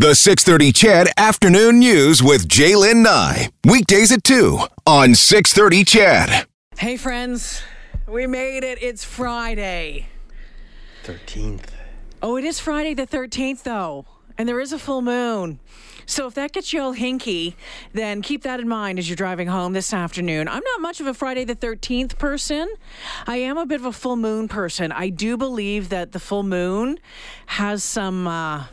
The 630 CHED Afternoon News with Jaylen Nye. Weekdays at 2 on 630 CHED. Hey, friends, we made it. It's Friday. 13th. Oh, it is Friday the 13th, though, and there is a full moon. So if that gets you all hinky, then keep that in mind as you're driving home this afternoon. I'm not much of a Friday the 13th person. I am a bit of a full moon person. I do believe that the full moon has some. Uh,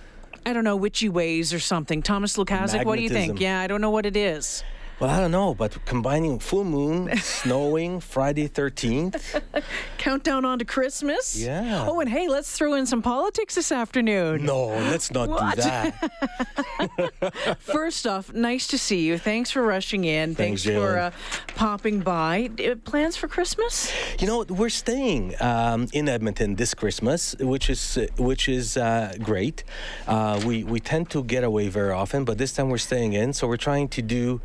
I don't know, witchy ways or something. Thomas Lukaszuk, what do you think? Yeah, I don't know what it is. Well, I don't know, but combining full moon, snowing, Friday 13th. Countdown on to Christmas? Yeah. Oh, and hey, let's throw in some politics this afternoon. No, let's not What? do that. First off, nice to see you. Thanks for rushing in. Thanks, Thanks, for uh, popping by. Uh, plans for Christmas? You know, we're staying um, in Edmonton this Christmas, which is uh, which is uh, great. Uh, we we tend to get away very often, but this time we're staying in, so we're trying to do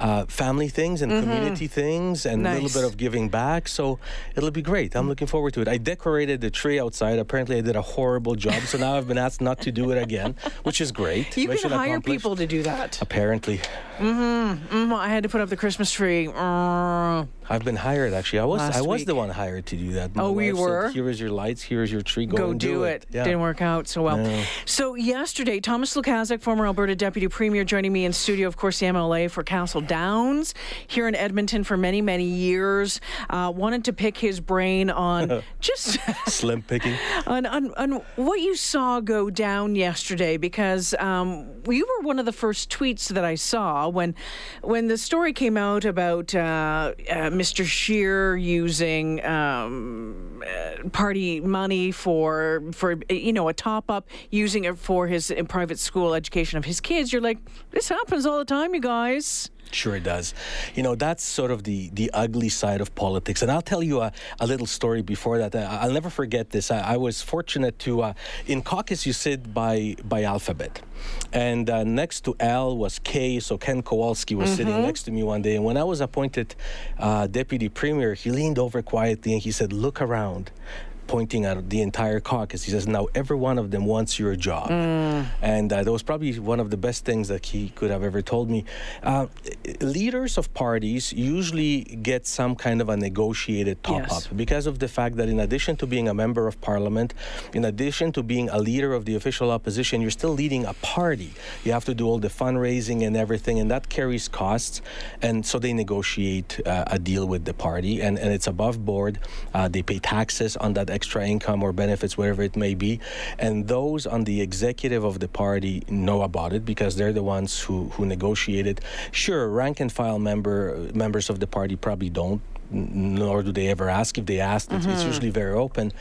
uh, family things and community things and a little bit of giving back. So it'll be great. I'm looking forward to it. I decorated the tree outside. Apparently, I did a horrible job, so now I've been asked not to do it again, which is great. You Mission can hire people to do that. Apparently, Mm, I had to put up the Christmas tree. Mm. I've been hired. Actually, I was Last I was week. the one hired to do that. My Oh, we wife said, were? Here is your lights. Here is your tree. Go, Go and do it. Yeah. Didn't work out so well. No. So yesterday, Thomas Lukaszuk, former Alberta Deputy Premier, joining me in studio. Of course, the MLA for Castle Downs here in Edmonton for many, many years. Uh, wanted to pick his brain on just Slim picking. on, on, on what you saw go down yesterday because um, you were one of the first tweets that I saw when when the story came out about uh, uh, Mr. Scheer using um, uh, party money for for you know a top up using it for his private school education of his kids. You're like, this happens all the time, you guys. Sure it does. You know, that's sort of the, the ugly side of politics. And I'll tell you a, a little story before that. I, I'll never forget this. I, I was fortunate to, uh, in caucus, you sit by, by alphabet. And uh, next to L was K, so Ken Kowalski was sitting next to me one day. And when I was appointed uh, deputy premier, he leaned over quietly and he said, Look around. Pointing at the entire caucus, he says, "Now every one of them wants your job," and uh, that was probably one of the best things that he could have ever told me. Uh, leaders of parties usually get some kind of a negotiated top Yes. up because of the fact that, in addition to being a member of parliament, in addition to being a leader of the official opposition, you're still leading a party. You have to do all the fundraising and everything, and that carries costs. And so they negotiate uh, a deal with the party, and, and it's above board. Uh, they pay taxes on that extra income or benefits, whatever it may be. And those on the executive of the party know about it because they're the ones who, who negotiate it. Sure, rank and file member members of the party probably don't nor do they ever ask. If they ask, it's, it's usually very open.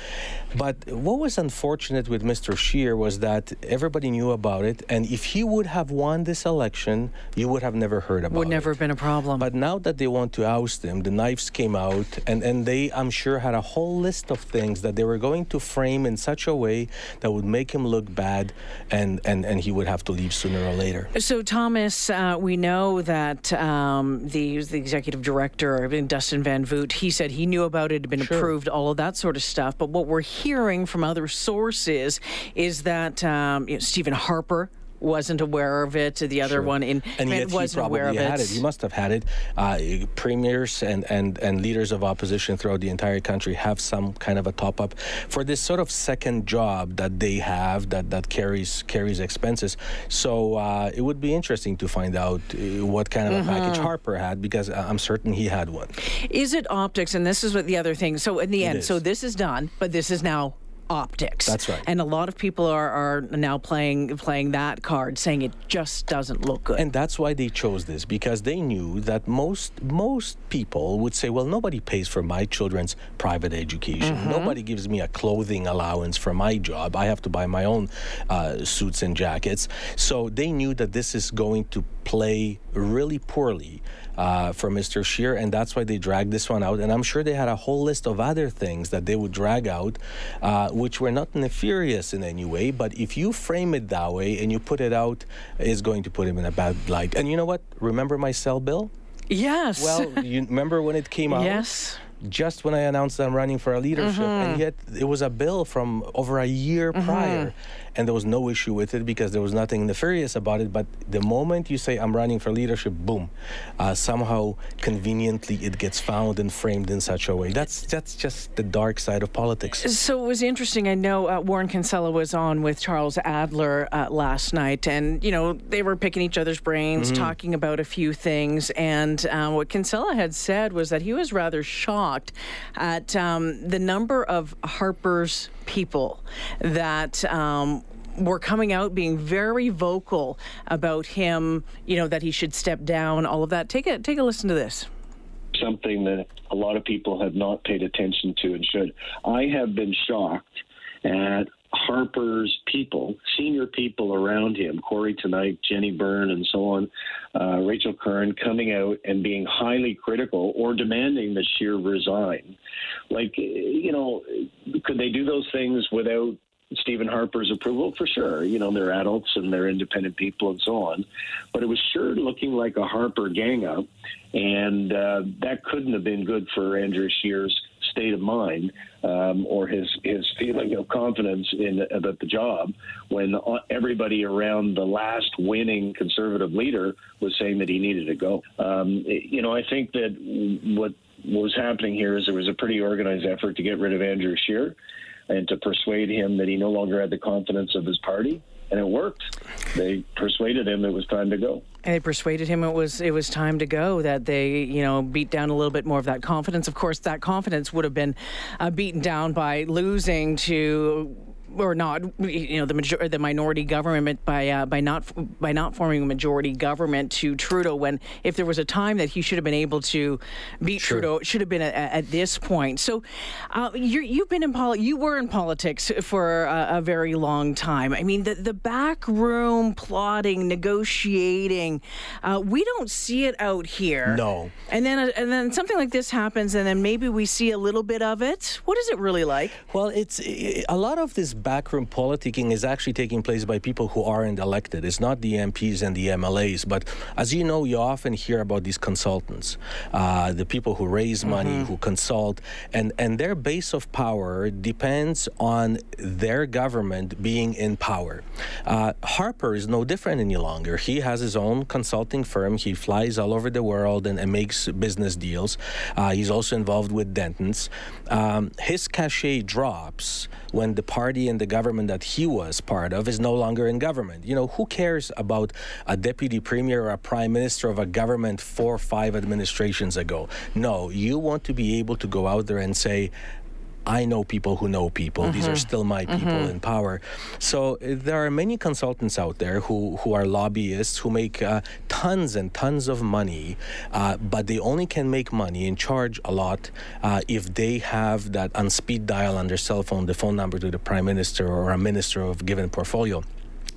But what was unfortunate with Mr. Scheer was that everybody knew about it, and if he would have won this election, you would have never heard about Would it. never have been a problem. But now that they want to oust him, the knives came out, and, and they, I'm sure, had a whole list of things that they were going to frame in such a way that would make him look bad, and, and, and he would have to leave sooner or later. So, Thomas, uh, we know that um, the, the executive director, Dustin Van Vugt, he said he knew about it, had been Sure. approved, all of that sort of stuff. But what we're hearing from other sources is that um, you know, Stephen Harper wasn't aware of it. The other one in and yet he wasn't probably aware of had it. it. He must have had it. Uh, premiers and, and, and leaders of opposition throughout the entire country have some kind of a top up for this sort of second job that they have that, that carries carries expenses. So uh, it would be interesting to find out uh, what kind of a Mm-hmm. package Harper had because uh, I'm certain he had one. Is it optics? And this is what the other thing. So in the end, so this is done, but this is now optics. That's right. And a lot of people are, are now playing playing that card, saying it just doesn't look good. And that's why they chose this because they knew that most most people would say, "Well, nobody pays for my children's private education. Nobody gives me a clothing allowance for my job. I have to buy my own uh, suits and jackets." So they knew that this is going to play really poorly uh, for Mr. Scheer, and that's why they dragged this one out. And I'm sure they had a whole list of other things that they would drag out, uh, which were not nefarious in any way. But if you frame it that way and you put it out, it's going to put him in a bad light. And you know what? Remember my cell bill? yes. Well, you remember when it came out? yes. just when I announced I'm running for a leadership, and mm-hmm. yet it was a bill from over a year mm-hmm. prior. And there was no issue with it because there was nothing nefarious about it. But the moment you say I'm running for leadership, boom, uh, somehow conveniently it gets found and framed in such a way. That's that's just the dark side of politics. So it was interesting. I know uh, Warren Kinsella was on with Charles Adler uh, last night, and you know they were picking each other's brains, mm-hmm. talking about a few things. And uh, what Kinsella had said was that he was rather shocked at um, the number of Harper's people that um, were coming out being very vocal about him, you know, that he should step down, all of that. Take a take a listen to this. Something that a lot of people have not paid attention to and should. I have been shocked at Harper's people, senior people around him, Kory Teneycke, Jenny Byrne, and so on, uh, Rachel Curran, coming out and being highly critical or demanding that Scheer resign. Like, you know, could they do those things without Stephen Harper's approval for sure. You know, they're adults and they're independent people and so on. But it was sure looking like a Harper gang up, and uh, that couldn't have been good for Andrew Scheer's state of mind um, or his his feeling of confidence in about the job when everybody around the last winning conservative leader was saying that he needed to go. Um, you know, I think that what was happening here is there was a pretty organized effort to get rid of Andrew Scheer and to persuade him that he no longer had the confidence of his party and it worked. They persuaded him it was time to go. They persuaded him it was it was time to go. That they you know beat down a little bit more of that confidence. Of course, that confidence would have been uh, beaten down by losing to or not, you know, the major- the minority government by uh, by not by not forming a majority government to Trudeau. When if there was a time that he should have been able to beat sure. Trudeau, it should have been at, at this point. So, uh, you have been in poli- you were in politics for a, a, very long time. I mean, the the backroom plotting, negotiating, uh, we don't see it out here. No. And then uh, and then something like this happens, and then maybe we see a little bit of it. What is it really like? Well, it's a lot of this backroom politicking is actually taking place by people who aren't elected. It's not the MPs and the MLAs. But as you know, you often hear about these consultants, uh, the people who raise money, mm-hmm. who consult, and, and their base of power depends on their government being in power. Uh, Harper is no different any longer. He has his own consulting firm. He flies all over the world and, and makes business deals. Uh, he's also involved with Dentons. Um, his cachet drops when the party and the government that he was part of is no longer in government. You know, who cares about a deputy premier or a prime minister of a government four or five administrations ago? No, you want to be able to go out there and say, I know people who know people. Mm-hmm. These are mm-hmm. still my people mm-hmm. in power. So uh, there are many consultants out there who, who are lobbyists who make uh, tons and tons of money, uh, but they only can make money and charge a lot uh, if they have that on speed dial on their cell phone, the phone number to the prime minister or a minister of given portfolio.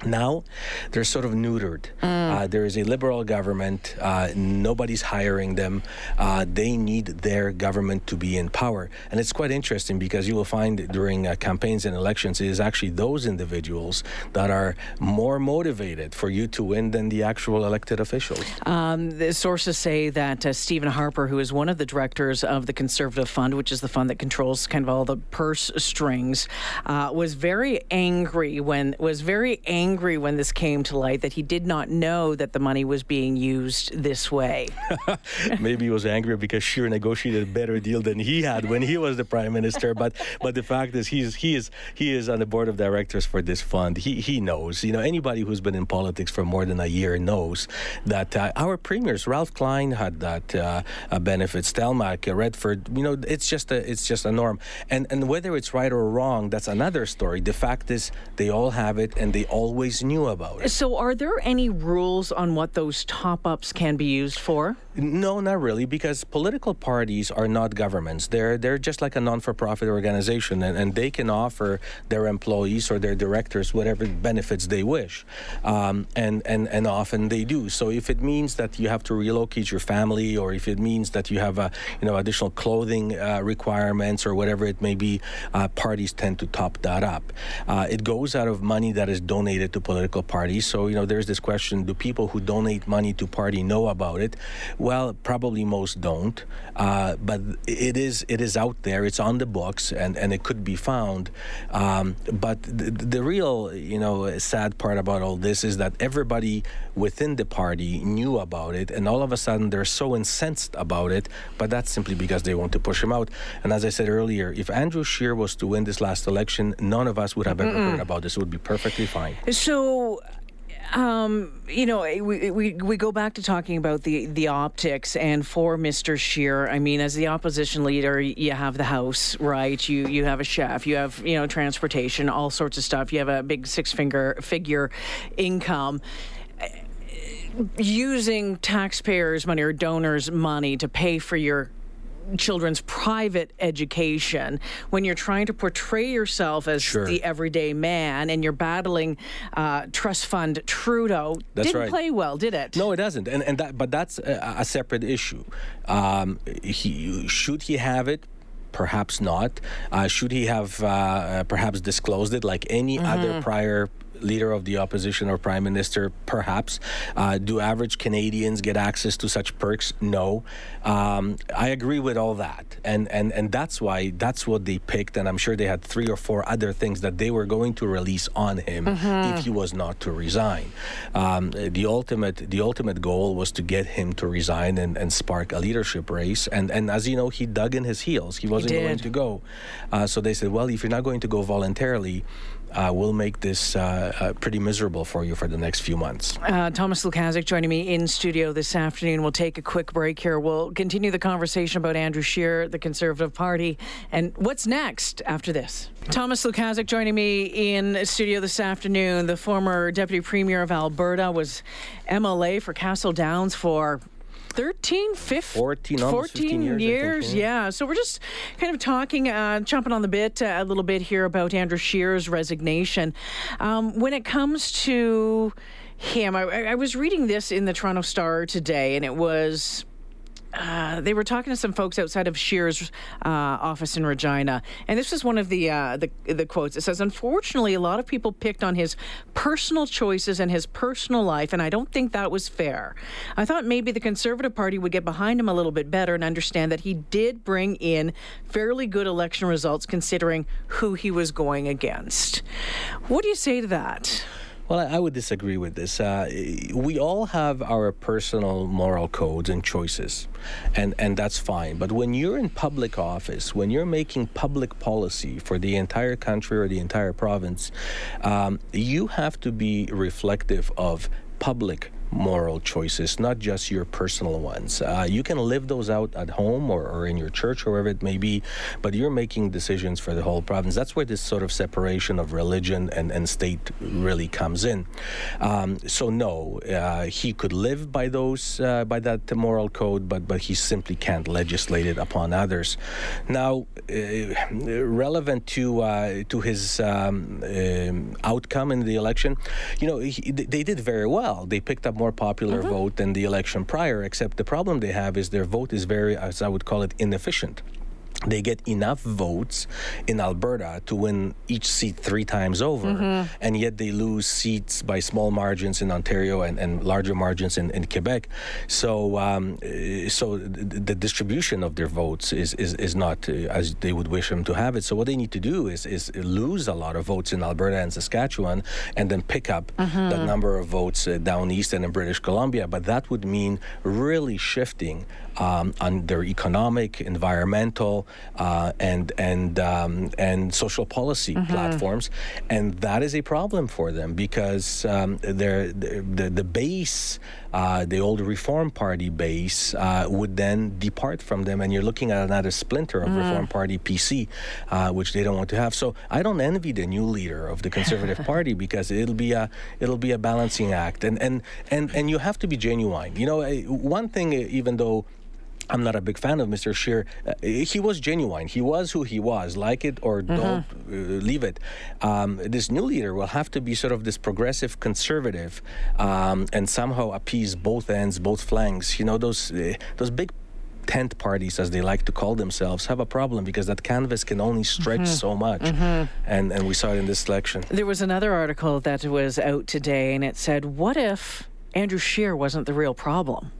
Now, they're sort of neutered. Mm. Uh, there is a liberal government. Uh, nobody's hiring them. Uh, they need their government to be in power. And it's quite interesting because you will find during uh, campaigns and elections, it is actually those individuals that are more motivated for you to win than the actual elected officials. Um, the sources say that uh, Stephen Harper, who is one of the directors of the Conservative Fund, which is the fund that controls kind of all the purse strings, uh, was very angry when was very angry angry when this came to light that he did not know that the money was being used this way. Maybe he was angry because Scheer negotiated a better deal than he had when he was the prime minister. But but the fact is, he's he is he is on the board of directors for this fund. He he knows. You know, anybody who's been in politics for more than a year knows that uh, our premiers, Ralph Klein, had that uh, benefit. Stelmach, uh, Redford. You know, it's just a it's just a norm. And and whether it's right or wrong, that's another story. The fact is, they all have it, and they all always knew about it. So, are there any rules on what those top ups can be used for? No, not really, because political parties are not governments. They're they're just like a non-for-profit organization, and, and they can offer their employees or their directors whatever benefits they wish, um, and and and often they do. So if it means that you have to relocate your family, or if it means that you have a you know additional clothing uh, requirements or whatever it may be, uh, parties tend to top that up. Uh, it goes out of money that is donated to political parties. So, you know, there's this question do people who donate money to party know about it? Well, probably most don't, uh, but it is it is out there. It's on the books, and, and it could be found. Um, but the, the real you know sad part about all this is that everybody within the party knew about it, and all of a sudden they're so incensed about it. But that's simply because they want to push him out. And as I said earlier, if Andrew Scheer was to win this last election, none of us would have ever Mm-mm. heard about this. It would be perfectly fine. So um, you know, we, we we go back to talking about the the optics, and for Mr. Scheer, I mean, as the opposition leader, you have the house, right? You you have a chef, you have you know transportation, all sorts of stuff. You have a big six finger figure income using taxpayers' money or donors' money to pay for your children's private education when you're trying to portray yourself as sure. the everyday man and you're battling uh, trust fund Trudeau. That's Didn't right. play well, did it? No, it doesn't. And and that, but that's a, a separate issue. Um, he should he have it perhaps not. Uh, should he have uh, perhaps disclosed it like any mm-hmm. other prior leader of the opposition or prime minister? Perhaps. Uh, do average Canadians get access to such perks? No. Um, I agree with all that, and and and that's why that's what they picked. And I'm sure they had three or four other things that they were going to release on him mm-hmm. if he was not to resign. Um, the ultimate the ultimate goal was to get him to resign and, and spark a leadership race. And and as you know, he dug in his heels. He wasn't he going to go. Uh, so they said, well, if you're not going to go voluntarily uh, will make this uh, uh, pretty miserable for you for the next few months. Uh, Thomas Lukaszuk joining me in studio this afternoon. We'll take a quick break here. We'll continue the conversation about Andrew Scheer, the Conservative Party, and what's next after this. Thomas Lukaszuk joining me in studio this afternoon. The former Deputy Premier of Alberta was MLA for Castle Downs for 13, 15, 14, 14 years. years think, yeah. yeah. So we're just kind of talking, uh, chomping on the bit uh, a little bit here about Andrew Scheer's resignation. Um, when it comes to him, I, I was reading this in the Toronto Star today, and it was uh, they were talking to some folks outside of Scheer's uh, office in Regina, and this is one of the, uh, the the quotes. It says, "Unfortunately, a lot of people picked on his personal choices and his personal life, and I don't think that was fair. I thought maybe the Conservative Party would get behind him a little bit better and understand that he did bring in fairly good election results, considering who he was going against." What do you say to that? Well, I, would disagree with this. Uh, we all have our personal moral codes and choices, and, and that's fine. But when you're in public office, when you're making public policy for the entire country or the entire province, um, you have to be reflective of public moral choices, not just your personal ones. Uh, you can live those out at home or, or in your church or wherever it may be, but you're making decisions for the whole province. That's where this sort of separation of religion and, and state really comes in. Um, so no, uh, he could live by those uh, by that moral code, but but he simply can't legislate it upon others. Now, uh, relevant to uh, to his um, um, outcome in the election, you know, he, they did very well. They picked up more popular mm-hmm. vote than the election prior, except the problem they have is their vote is very, as I would call it, inefficient they get enough votes in Alberta to win each seat three times over, mm-hmm. and yet they lose seats by small margins in Ontario and, and larger margins in, in Quebec. So, um, so the distribution of their votes is, is, is not uh, as they would wish them to have it. So, what they need to do is, is lose a lot of votes in Alberta and Saskatchewan, and then pick up mm-hmm. the number of votes uh, down east and in British Columbia. But that would mean really shifting um, on their economic, environmental, uh, and and um, and social policy mm-hmm. platforms, and that is a problem for them because um, the the base, uh, the old Reform Party base, uh, would then depart from them, and you're looking at another splinter of mm. Reform Party PC, uh, which they don't want to have. So I don't envy the new leader of the Conservative Party because it'll be a it'll be a balancing act, and and and and you have to be genuine. You know, one thing, even though I'm not a big fan of Mr. Scheer. Uh, he was genuine. He was who he was. Like it or mm-hmm. don't uh, leave it. Um, this new leader will have to be sort of this progressive conservative um, and somehow appease both ends, both flanks. You know those uh, those big tent parties, as they like to call themselves, have a problem because that canvas can only stretch mm-hmm. so much. Mm-hmm. And, and we saw it in this election. There was another article that was out today, and it said, What if Andrew Scheer wasn't the real problem?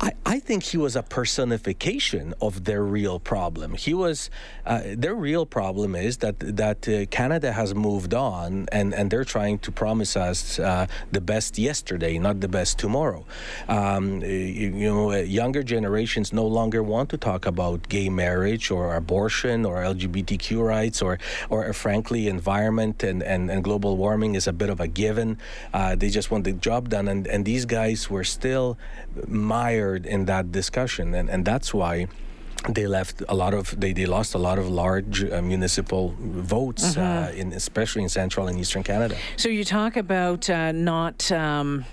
I, I think he was a personification of their real problem. He was uh, their real problem is that that uh, Canada has moved on and, and they're trying to promise us uh, the best yesterday, not the best tomorrow. Um, you, you, know, uh, younger generations no longer want to talk about gay marriage or abortion or LGBTQ rights or or frankly environment and, and, and global warming is a bit of a given. Uh, they just want the job done and, and these guys were still mired in that discussion, and, and that's why they left a lot of they, they lost a lot of large uh, municipal votes mm-hmm. uh, in especially in central and eastern canada so you talk about uh, not um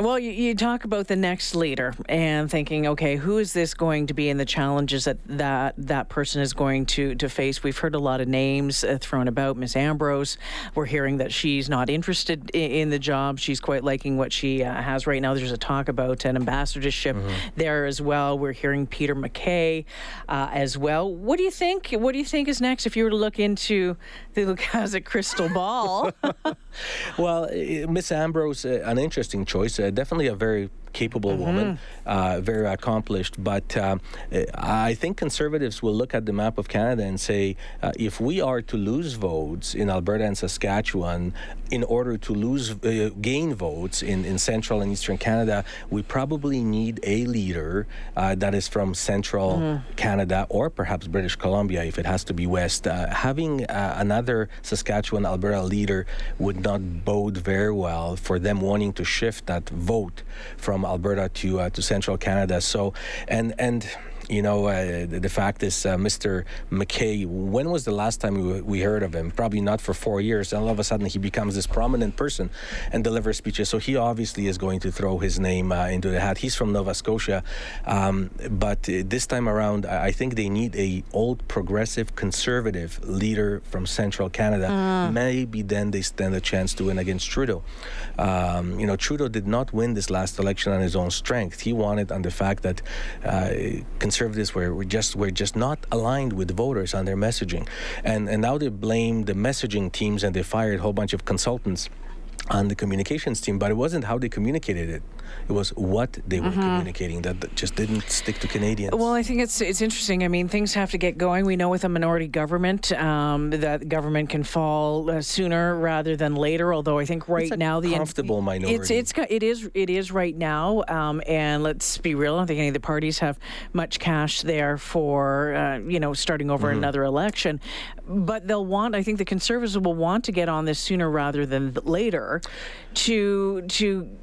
well, you, you, talk about the next leader and thinking, okay, who is this going to be and the challenges that that, that person is going to, to face. We've heard a lot of names uh, thrown about. Miss Ambrose, we're hearing that she's not interested in, in the job. She's quite liking what she uh, has right now. There's a talk about an ambassadorship mm-hmm. there as well. We're hearing Peter MacKay uh, as well. What do you think? What do you think is next if you were to look into the look as a crystal ball? well, Miss Ambrose, uh, an interesting choice. Definitely a very capable mm-hmm. woman, uh, very accomplished. But uh, I think conservatives will look at the map of Canada and say, uh, if we are to lose votes in Alberta and Saskatchewan in order to lose uh, gain votes in, in central and eastern Canada, we probably need a leader uh, that is from central mm-hmm. Canada or perhaps British Columbia if it has to be west. Uh, having another Saskatchewan Alberta leader would not bode very well for them wanting to shift that vote from Alberta to uh, to central Canada. So and and you know, uh, the, the, fact is, uh, Mr. MacKay, when was the last time we, we, heard of him? Probably not for four years. And all of a sudden, he becomes this prominent person and delivers speeches. So he obviously is going to throw his name uh, into the hat. He's from Nova Scotia. Um, but uh, this time around, I think they need a old progressive conservative leader from central Canada. Mm. Maybe then they stand a chance to win against Trudeau. Um, you know, Trudeau did not win this last election on his own strength. He won it on the fact that uh, conservative conservatives were, were just were just not aligned with voters on their messaging, and and now they blame the messaging teams and they fired a whole bunch of consultants on the communications team, but it wasn't how they communicated it. It was what they were mm-hmm. communicating that just didn't stick to Canadians. Well, I think it's it's interesting. I mean, things have to get going. We know with a minority government um, that government can fall uh, sooner rather than later. Although I think right now the comfortable minority. It's it's it is it is right now. Um, and let's be real. I don't think any of the parties have much cash there for uh, you know starting over mm-hmm. another election. But they'll want. I think the Conservatives will want to get on this sooner rather than later to to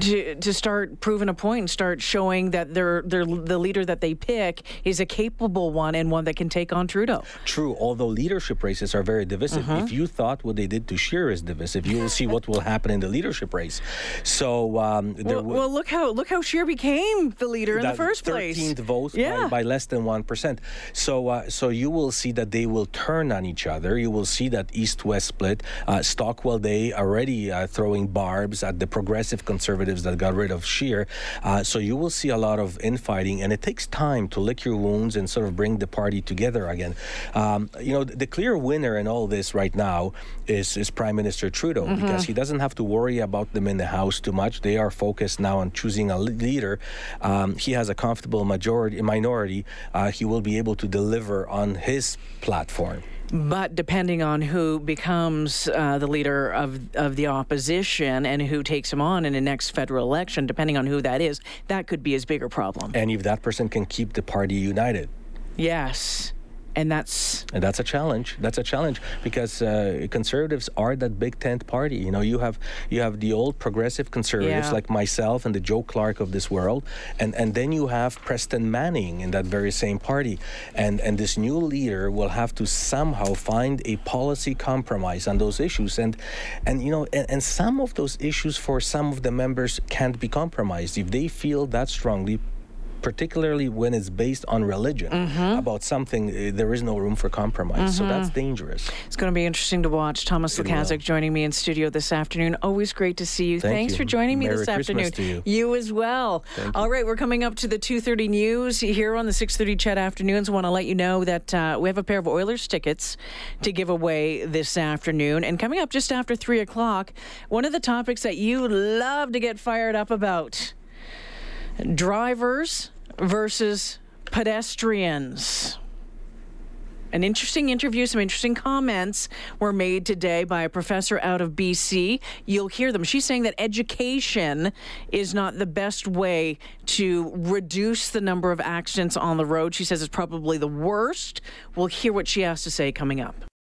to to start proving a point and start showing that they're they're the leader that they pick is a capable one and one that can take on Trudeau. True, although leadership races are very divisive. Uh-huh. If you thought what they did to Scheer is divisive, you will see what will happen in the leadership race. So um, well, w- well, look how look how Scheer became the leader in the first place. Thirteenth vote yeah. by, by, less than one percent. So uh, so you will see that they will turn on each other. You will see that east-west split. Uh, Stockwell Day already uh, throwing barbs at the progressive conservatives that got rid of Scheer. Uh, so you will see a lot of infighting, and it takes time to lick your wounds and sort of bring the party together again. Um, you know, the clear winner in all this right now is, is Prime Minister Trudeau mm-hmm. because he doesn't have to worry about them in the House too much. They are focused now on choosing a leader. Um, he has a comfortable majority minority. Uh, he will be able to deliver on his platform. But depending on who becomes uh, the leader of, of the opposition and who takes him on in the next federal election, depending on who that is, that could be his bigger problem. And if that person can keep the party united. Yes and that's and that's a challenge. That's a challenge because uh, conservatives are that big tent party. You know, you have you have the old progressive conservatives yeah. like myself and the Joe Clark of this world, and and then you have Preston Manning in that very same party, and and this new leader will have to somehow find a policy compromise on those issues, and and you know, and, and some of those issues for some of the members can't be compromised if they feel that strongly particularly when it's based on religion mm-hmm. about something uh, there is no room for compromise mm-hmm. so that's dangerous it's going to be interesting to watch thomas Lukaszuk joining me in studio this afternoon always great to see you Thank thanks you. for joining me Merry this Christmas afternoon you. you. as well all right we're coming up to the 2.30 news here on the 6.30 CHED afternoons I want to let you know that uh, we have a pair of oilers tickets to give away this afternoon and coming up just after 3 o'clock one of the topics that you love to get fired up about Drivers versus pedestrians. An interesting interview, some interesting comments were made today by a professor out of BC. You'll hear them. She's saying that education is not the best way to reduce the number of accidents on the road. She says it's probably the worst. We'll hear what she has to say coming up.